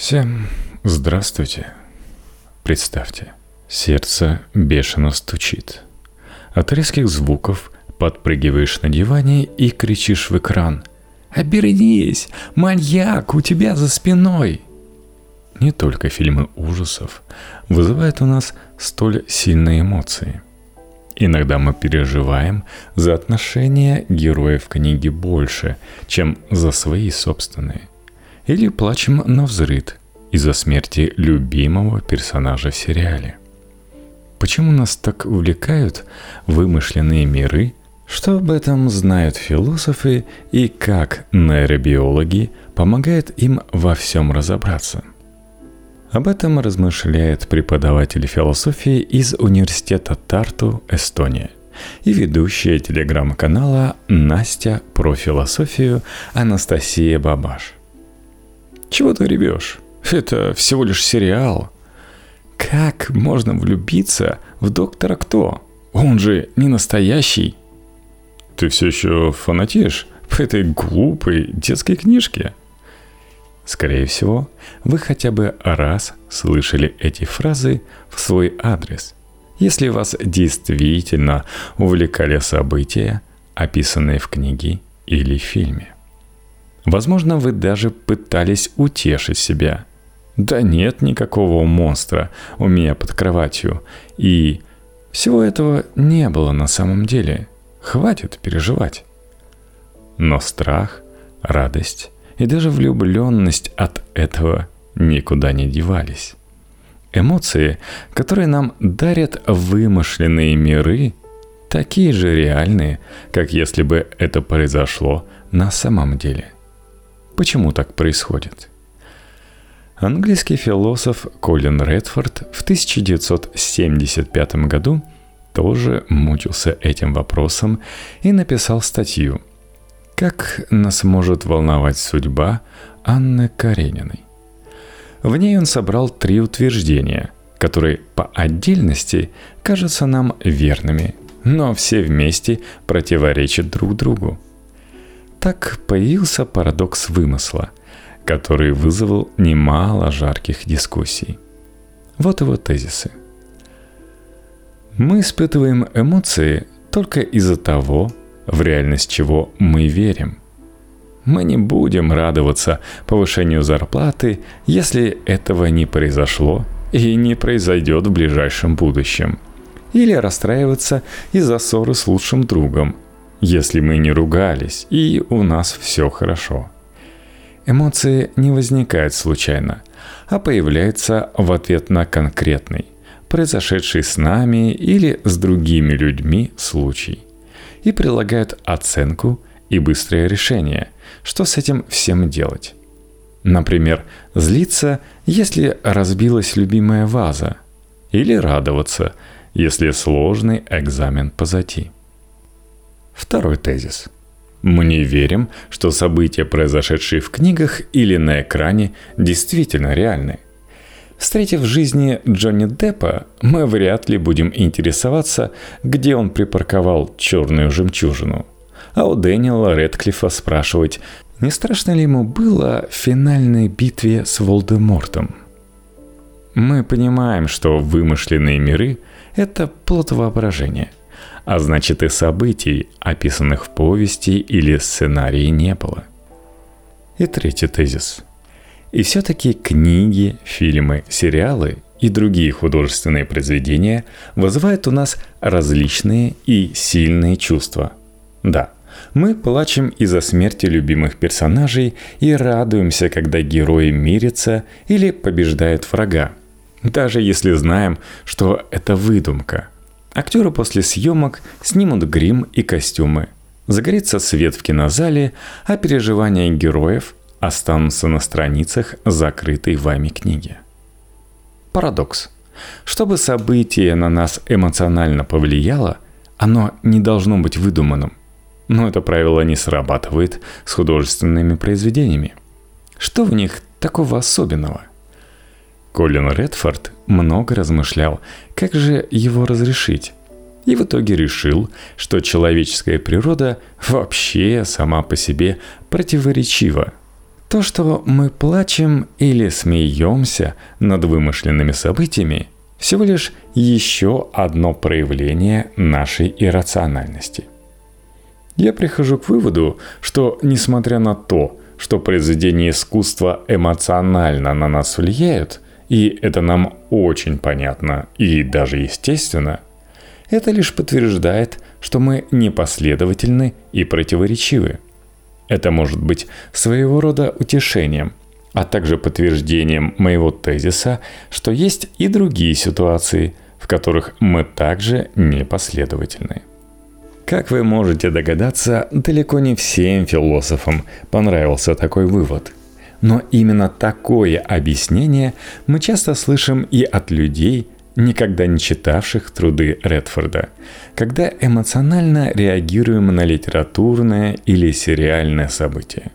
Всем здравствуйте. Представьте, сердце бешено стучит. От резких звуков подпрыгиваешь на диване и кричишь в экран. «Обернись! Маньяк у тебя за спиной!» Не только фильмы ужасов вызывают у нас столь сильные эмоции. Иногда мы переживаем за отношения героев книги больше, чем за свои собственные. Или плачем на взрыд из-за смерти любимого персонажа в сериале. Почему нас так увлекают вымышленные миры, что об этом знают философы и как нейробиологи помогают им во всем разобраться? Об этом размышляет преподаватель философии из университета Тарту, Эстония, и ведущая телеграм-канала Настя про философию Анастасия Бабаш – чего ты ревешь? Это всего лишь сериал. Как можно влюбиться в доктора Кто? Он же не настоящий. Ты все еще фанатеешь по этой глупой детской книжке? Скорее всего, вы хотя бы раз слышали эти фразы в свой адрес, если вас действительно увлекали события, описанные в книге или фильме. Возможно, вы даже пытались утешить себя. Да нет никакого монстра у меня под кроватью. И всего этого не было на самом деле. Хватит переживать. Но страх, радость и даже влюбленность от этого никуда не девались. Эмоции, которые нам дарят вымышленные миры, такие же реальные, как если бы это произошло на самом деле – Почему так происходит? Английский философ Колин Редфорд в 1975 году тоже мучился этим вопросом и написал статью «Как нас может волновать судьба Анны Карениной». В ней он собрал три утверждения, которые по отдельности кажутся нам верными, но все вместе противоречат друг другу – так появился парадокс вымысла, который вызвал немало жарких дискуссий. Вот его тезисы. Мы испытываем эмоции только из-за того, в реальность чего мы верим. Мы не будем радоваться повышению зарплаты, если этого не произошло и не произойдет в ближайшем будущем. Или расстраиваться из-за ссоры с лучшим другом – если мы не ругались и у нас все хорошо. Эмоции не возникают случайно, а появляются в ответ на конкретный, произошедший с нами или с другими людьми случай, и прилагают оценку и быстрое решение, что с этим всем делать. Например, злиться, если разбилась любимая ваза, или радоваться, если сложный экзамен позади. Второй тезис. Мы не верим, что события, произошедшие в книгах или на экране, действительно реальны. Встретив в жизни Джонни Деппа, мы вряд ли будем интересоваться, где он припарковал черную жемчужину. А у Дэниела Редклифа спрашивать, не страшно ли ему было в финальной битве с Волдемортом. Мы понимаем, что вымышленные миры – это плод воображения – а значит и событий, описанных в повести или сценарии, не было. И третий тезис. И все-таки книги, фильмы, сериалы и другие художественные произведения вызывают у нас различные и сильные чувства. Да, мы плачем из-за смерти любимых персонажей и радуемся, когда герои мирятся или побеждают врага. Даже если знаем, что это выдумка – Актеры после съемок снимут грим и костюмы. Загорится свет в кинозале, а переживания героев останутся на страницах закрытой вами книги. Парадокс. Чтобы событие на нас эмоционально повлияло, оно не должно быть выдуманным. Но это правило не срабатывает с художественными произведениями. Что в них такого особенного? Колин Редфорд много размышлял, как же его разрешить. И в итоге решил, что человеческая природа вообще сама по себе противоречива. То, что мы плачем или смеемся над вымышленными событиями, всего лишь еще одно проявление нашей иррациональности. Я прихожу к выводу, что несмотря на то, что произведения искусства эмоционально на нас влияют, и это нам очень понятно и даже естественно, это лишь подтверждает, что мы непоследовательны и противоречивы. Это может быть своего рода утешением, а также подтверждением моего тезиса, что есть и другие ситуации, в которых мы также непоследовательны. Как вы можете догадаться, далеко не всем философам понравился такой вывод. Но именно такое объяснение мы часто слышим и от людей, никогда не читавших труды Редфорда, когда эмоционально реагируем на литературное или сериальное событие.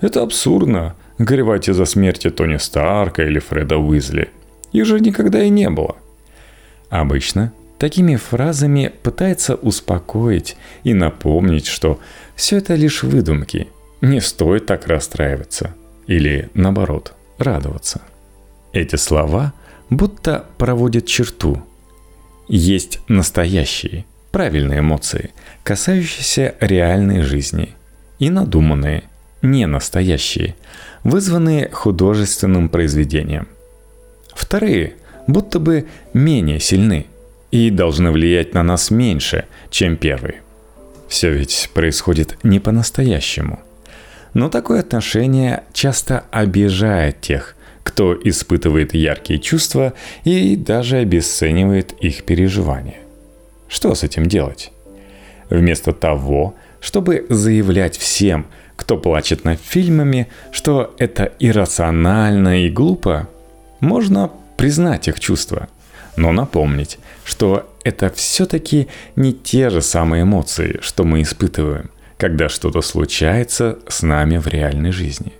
Это абсурдно, горевать из-за смерти Тони Старка или Фреда Уизли. Их же никогда и не было. Обычно такими фразами пытается успокоить и напомнить, что все это лишь выдумки, не стоит так расстраиваться или, наоборот, радоваться. Эти слова будто проводят черту. Есть настоящие, правильные эмоции, касающиеся реальной жизни, и надуманные, не настоящие, вызванные художественным произведением. Вторые будто бы менее сильны – и должны влиять на нас меньше, чем первые. Все ведь происходит не по-настоящему. Но такое отношение часто обижает тех, кто испытывает яркие чувства и даже обесценивает их переживания. Что с этим делать? Вместо того, чтобы заявлять всем, кто плачет над фильмами, что это иррационально и глупо, можно признать их чувства – но напомнить, что это все-таки не те же самые эмоции, что мы испытываем, когда что-то случается с нами в реальной жизни.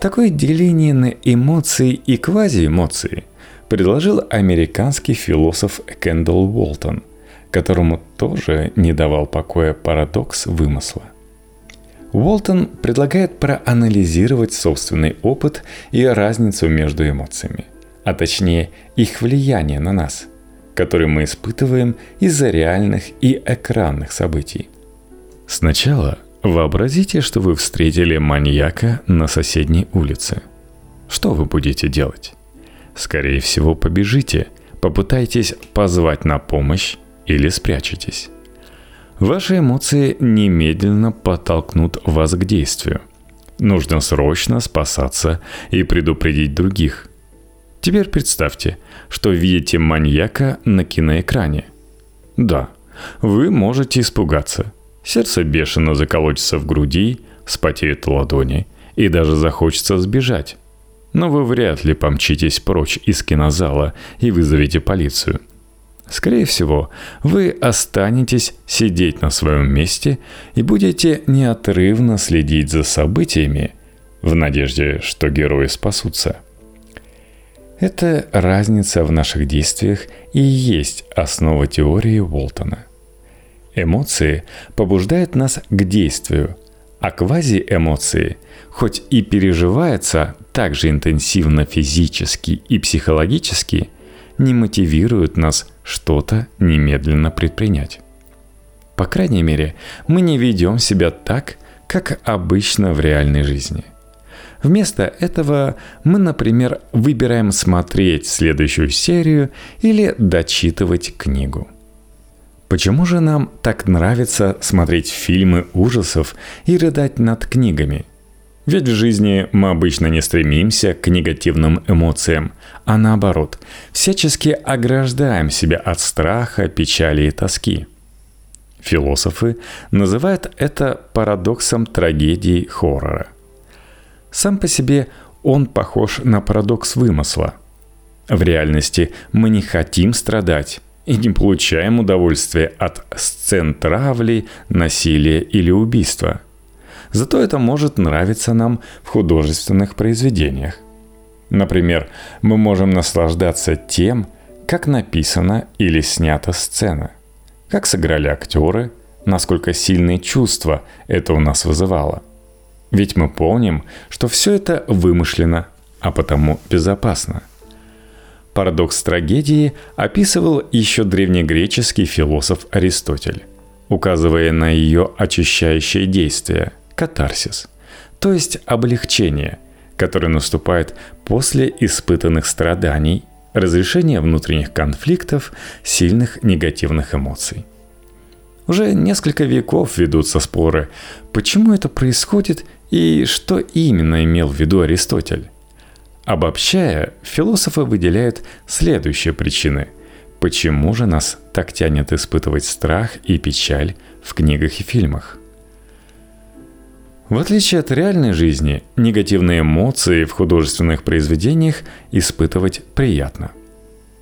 Такое деление на эмоции и квазиэмоции предложил американский философ Кендалл Уолтон, которому тоже не давал покоя парадокс вымысла. Уолтон предлагает проанализировать собственный опыт и разницу между эмоциями – а точнее их влияние на нас, которые мы испытываем из-за реальных и экранных событий. Сначала вообразите, что вы встретили маньяка на соседней улице. Что вы будете делать? Скорее всего, побежите, попытайтесь позвать на помощь или спрячетесь. Ваши эмоции немедленно подтолкнут вас к действию. Нужно срочно спасаться и предупредить других. Теперь представьте, что видите маньяка на киноэкране. Да, вы можете испугаться. Сердце бешено заколотится в груди, вспотеют ладони и даже захочется сбежать. Но вы вряд ли помчитесь прочь из кинозала и вызовете полицию. Скорее всего, вы останетесь сидеть на своем месте и будете неотрывно следить за событиями в надежде, что герои спасутся – эта разница в наших действиях и есть основа теории Уолтона. Эмоции побуждают нас к действию, а квазиэмоции, хоть и переживаются так же интенсивно физически и психологически, не мотивируют нас что-то немедленно предпринять. По крайней мере, мы не ведем себя так, как обычно в реальной жизни – Вместо этого мы, например, выбираем смотреть следующую серию или дочитывать книгу. Почему же нам так нравится смотреть фильмы ужасов и рыдать над книгами? Ведь в жизни мы обычно не стремимся к негативным эмоциям, а наоборот, всячески ограждаем себя от страха, печали и тоски. Философы называют это парадоксом трагедии хоррора – сам по себе он похож на парадокс вымысла. В реальности мы не хотим страдать и не получаем удовольствия от сцен травли, насилия или убийства. Зато это может нравиться нам в художественных произведениях. Например, мы можем наслаждаться тем, как написана или снята сцена, как сыграли актеры, насколько сильные чувства это у нас вызывало. Ведь мы помним, что все это вымышлено, а потому безопасно. Парадокс трагедии описывал еще древнегреческий философ Аристотель, указывая на ее очищающее действие – катарсис, то есть облегчение, которое наступает после испытанных страданий, разрешения внутренних конфликтов, сильных негативных эмоций. Уже несколько веков ведутся споры, почему это происходит и что именно имел в виду Аристотель. Обобщая, философы выделяют следующие причины, почему же нас так тянет испытывать страх и печаль в книгах и фильмах. В отличие от реальной жизни, негативные эмоции в художественных произведениях испытывать приятно.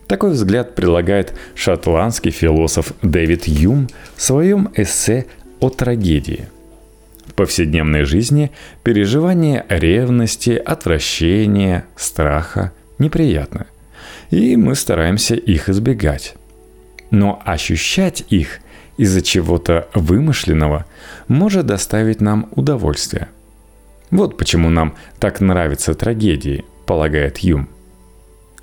Такой взгляд прилагает шотландский философ Дэвид Юм в своем эссе о трагедии – повседневной жизни переживание ревности, отвращения, страха неприятно. И мы стараемся их избегать. Но ощущать их из-за чего-то вымышленного может доставить нам удовольствие. Вот почему нам так нравятся трагедии, полагает Юм.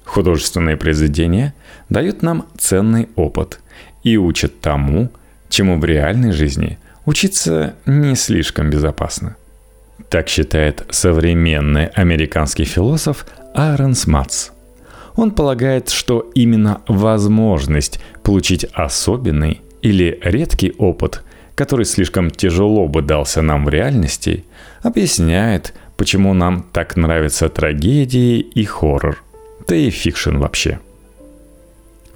Художественные произведения дают нам ценный опыт и учат тому, чему в реальной жизни учиться не слишком безопасно. Так считает современный американский философ Аарон Сматс. Он полагает, что именно возможность получить особенный или редкий опыт, который слишком тяжело бы дался нам в реальности, объясняет, почему нам так нравятся трагедии и хоррор, да и fiction вообще –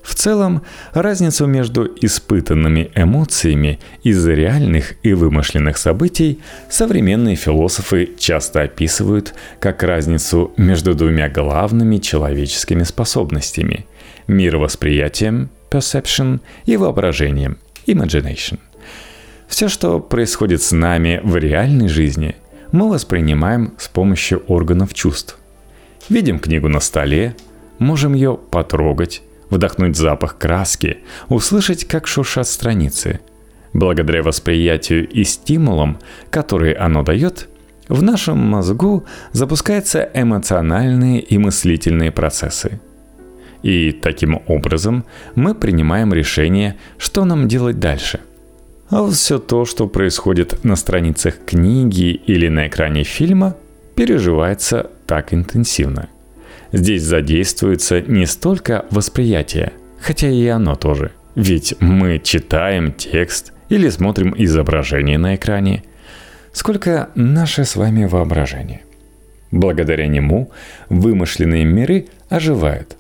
в целом, разницу между испытанными эмоциями из-за реальных и вымышленных событий современные философы часто описывают как разницу между двумя главными человеческими способностями – мировосприятием – perception и воображением – imagination. Все, что происходит с нами в реальной жизни, мы воспринимаем с помощью органов чувств. Видим книгу на столе, можем ее потрогать, вдохнуть запах краски, услышать, как шуршат страницы. Благодаря восприятию и стимулам, которые оно дает, в нашем мозгу запускаются эмоциональные и мыслительные процессы. И таким образом мы принимаем решение, что нам делать дальше. А все то, что происходит на страницах книги или на экране фильма, переживается так интенсивно – Здесь задействуется не столько восприятие, хотя и оно тоже. Ведь мы читаем текст или смотрим изображение на экране, сколько наше с вами воображение. Благодаря нему вымышленные миры оживают,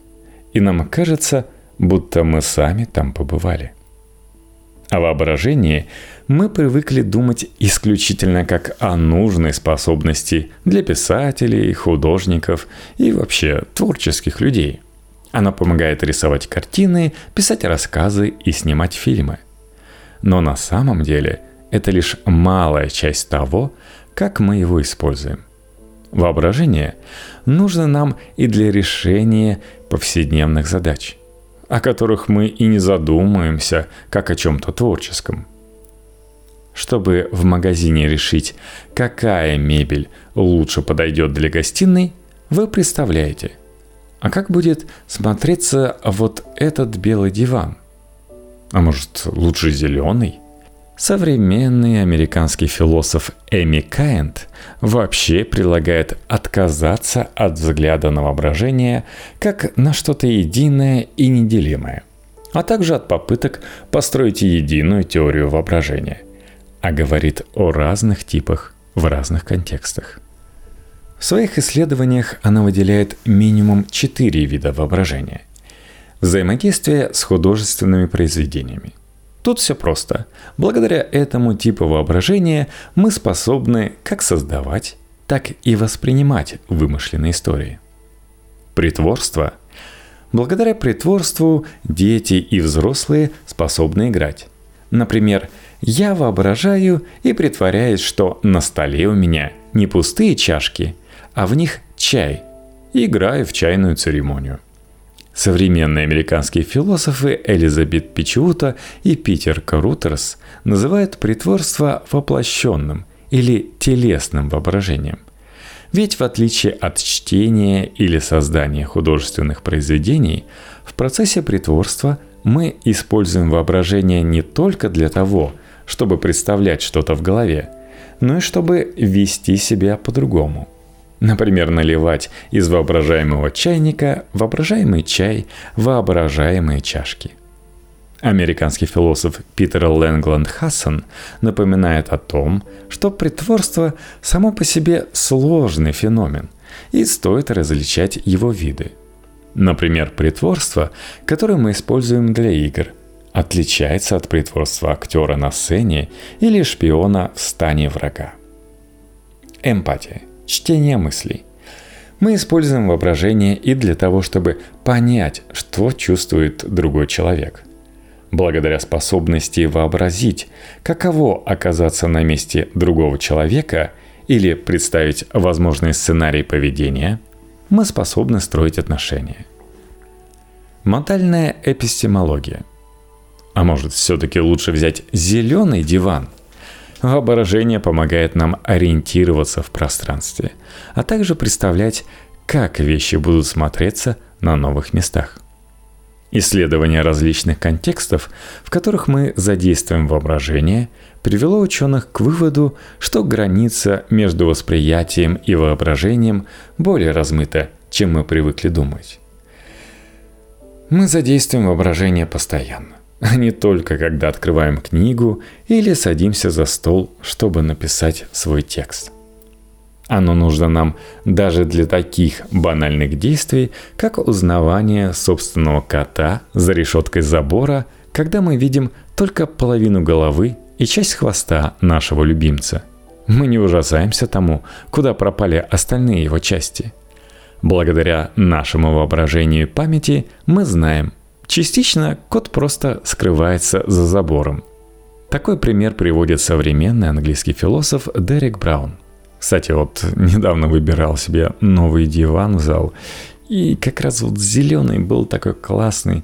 и нам кажется, будто мы сами там побывали. О воображении мы привыкли думать исключительно как о нужной способности для писателей, художников и вообще творческих людей. Она помогает рисовать картины, писать рассказы и снимать фильмы. Но на самом деле это лишь малая часть того, как мы его используем. Воображение нужно нам и для решения повседневных задач – о которых мы и не задумаемся, как о чем-то творческом. Чтобы в магазине решить, какая мебель лучше подойдет для гостиной, вы представляете, а как будет смотреться вот этот белый диван? А может, лучше зеленый? Современный американский философ Эми Кайнд вообще предлагает отказаться от взгляда на воображение как на что-то единое и неделимое, а также от попыток построить единую теорию воображения, а говорит о разных типах в разных контекстах. В своих исследованиях она выделяет минимум четыре вида воображения. Взаимодействие с художественными произведениями – Тут все просто. Благодаря этому типу воображения мы способны как создавать, так и воспринимать вымышленные истории. Притворство. Благодаря притворству дети и взрослые способны играть. Например, я воображаю и притворяюсь, что на столе у меня не пустые чашки, а в них чай. Играю в чайную церемонию. Современные американские философы Элизабет Пичута и Питер Карутерс называют притворство воплощенным или телесным воображением. Ведь в отличие от чтения или создания художественных произведений, в процессе притворства мы используем воображение не только для того, чтобы представлять что-то в голове, но и чтобы вести себя по-другому. Например, наливать из воображаемого чайника воображаемый чай воображаемые чашки. Американский философ Питер Лэнгланд Хассан напоминает о том, что притворство само по себе сложный феномен, и стоит различать его виды. Например, притворство, которое мы используем для игр, отличается от притворства актера на сцене или шпиона в стане врага. Эмпатия – чтение мыслей. Мы используем воображение и для того, чтобы понять, что чувствует другой человек – благодаря способности вообразить, каково оказаться на месте другого человека или представить возможный сценарий поведения, мы способны строить отношения. Модальная эпистемология. А может, все-таки лучше взять зеленый диван? Воображение помогает нам ориентироваться в пространстве, а также представлять, как вещи будут смотреться на новых местах – Исследование различных контекстов, в которых мы задействуем воображение, привело ученых к выводу, что граница между восприятием и воображением более размыта, чем мы привыкли думать. Мы задействуем воображение постоянно, а не только когда открываем книгу или садимся за стол, чтобы написать свой текст – оно нужно нам даже для таких банальных действий, как узнавание собственного кота за решеткой забора, когда мы видим только половину головы и часть хвоста нашего любимца. Мы не ужасаемся тому, куда пропали остальные его части. Благодаря нашему воображению и памяти мы знаем, частично кот просто скрывается за забором. Такой пример приводит современный английский философ Дерек Браун – кстати, вот недавно выбирал себе новый диван в зал, и как раз вот зеленый был такой классный.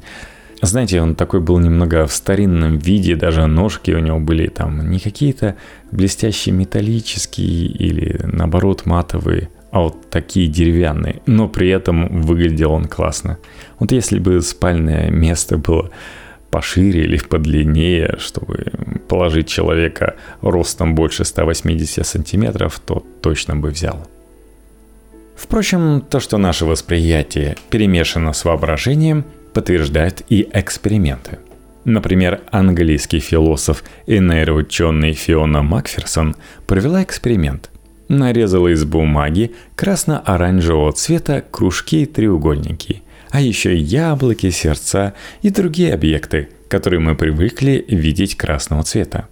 Знаете, он такой был немного в старинном виде, даже ножки у него были там не какие-то блестящие металлические или наоборот матовые, а вот такие деревянные, но при этом выглядел он классно. Вот если бы спальное место было пошире или подлиннее, чтобы положить человека ростом больше 180 сантиметров, то точно бы взял. Впрочем, то, что наше восприятие перемешано с воображением, подтверждают и эксперименты. Например, английский философ и нейроученый Фиона Макферсон провела эксперимент. Нарезала из бумаги красно-оранжевого цвета кружки и треугольники – а еще яблоки, сердца и другие объекты, которые мы привыкли видеть красного цвета.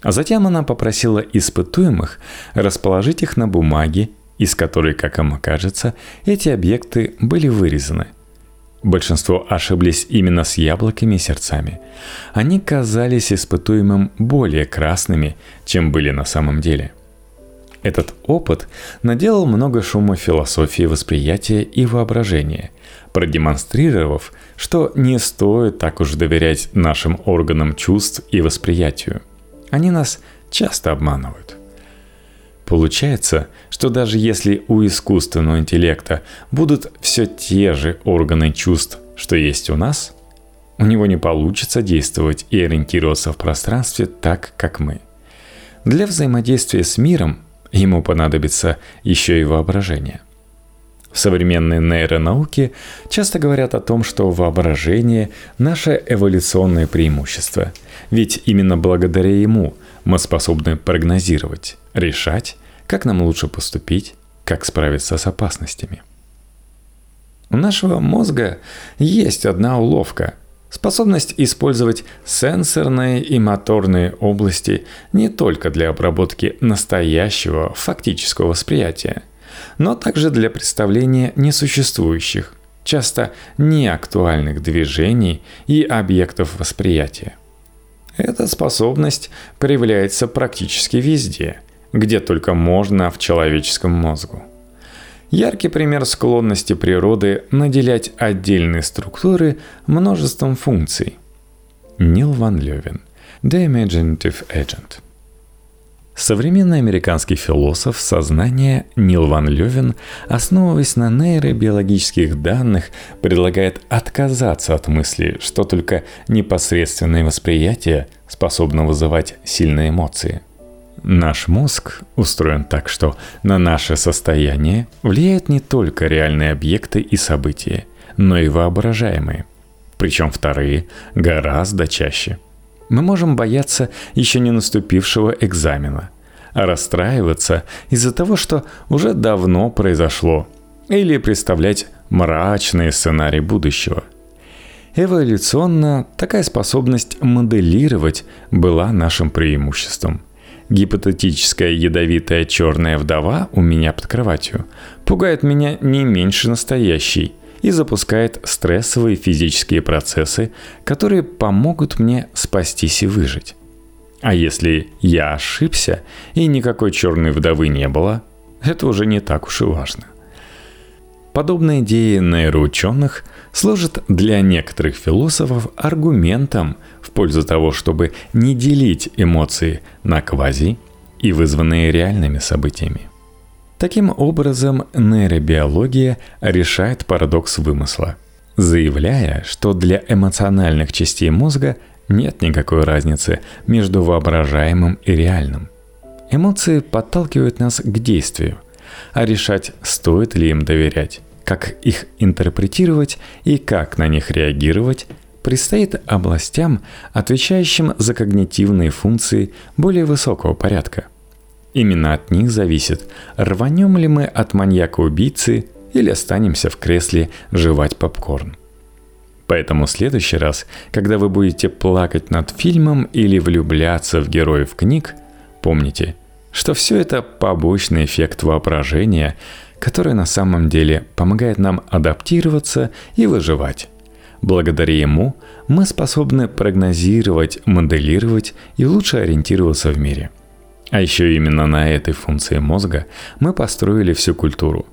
А затем она попросила испытуемых расположить их на бумаге, из которой, как им кажется, эти объекты были вырезаны. Большинство ошиблись именно с яблоками и сердцами. Они казались испытуемым более красными, чем были на самом деле – этот опыт наделал много шума философии восприятия и воображения, продемонстрировав, что не стоит так уж доверять нашим органам чувств и восприятию. Они нас часто обманывают. Получается, что даже если у искусственного интеллекта будут все те же органы чувств, что есть у нас, у него не получится действовать и ориентироваться в пространстве так, как мы. Для взаимодействия с миром ему понадобится еще и воображение. В современной нейронауке часто говорят о том, что воображение – наше эволюционное преимущество, ведь именно благодаря ему мы способны прогнозировать, решать, как нам лучше поступить, как справиться с опасностями. У нашего мозга есть одна уловка – Способность использовать сенсорные и моторные области не только для обработки настоящего фактического восприятия, но также для представления несуществующих, часто неактуальных движений и объектов восприятия. Эта способность проявляется практически везде, где только можно в человеческом мозгу – Яркий пример склонности природы наделять отдельные структуры множеством функций. Нил Ван Левин, The Imaginative Agent. Современный американский философ сознания Нил Ван Левин, основываясь на нейробиологических данных, предлагает отказаться от мысли, что только непосредственное восприятие способно вызывать сильные эмоции. Наш мозг устроен так, что на наше состояние влияют не только реальные объекты и события, но и воображаемые. Причем вторые гораздо чаще – мы можем бояться еще не наступившего экзамена, а расстраиваться из-за того, что уже давно произошло, или представлять мрачные сценарии будущего. Эволюционно такая способность моделировать была нашим преимуществом. Гипотетическая ядовитая черная вдова у меня под кроватью пугает меня не меньше настоящей – и запускает стрессовые физические процессы, которые помогут мне спастись и выжить. А если я ошибся и никакой черной вдовы не было, это уже не так уж и важно. Подобные идеи нейроученых служат для некоторых философов аргументом в пользу того, чтобы не делить эмоции на квази и вызванные реальными событиями. Таким образом, нейробиология решает парадокс вымысла, заявляя, что для эмоциональных частей мозга нет никакой разницы между воображаемым и реальным. Эмоции подталкивают нас к действию, а решать, стоит ли им доверять, как их интерпретировать и как на них реагировать, предстоит областям, отвечающим за когнитивные функции более высокого порядка. Именно от них зависит, рванем ли мы от маньяка-убийцы или останемся в кресле жевать попкорн. Поэтому в следующий раз, когда вы будете плакать над фильмом или влюбляться в героев книг, помните, что все это побочный эффект воображения, который на самом деле помогает нам адаптироваться и выживать. Благодаря ему мы способны прогнозировать, моделировать и лучше ориентироваться в мире – а еще именно на этой функции мозга мы построили всю культуру.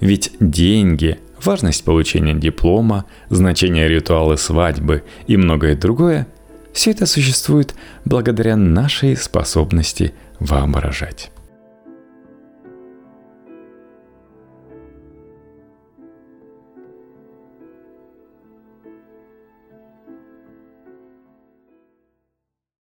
Ведь деньги, важность получения диплома, значение ритуала свадьбы и многое другое – все это существует благодаря нашей способности воображать.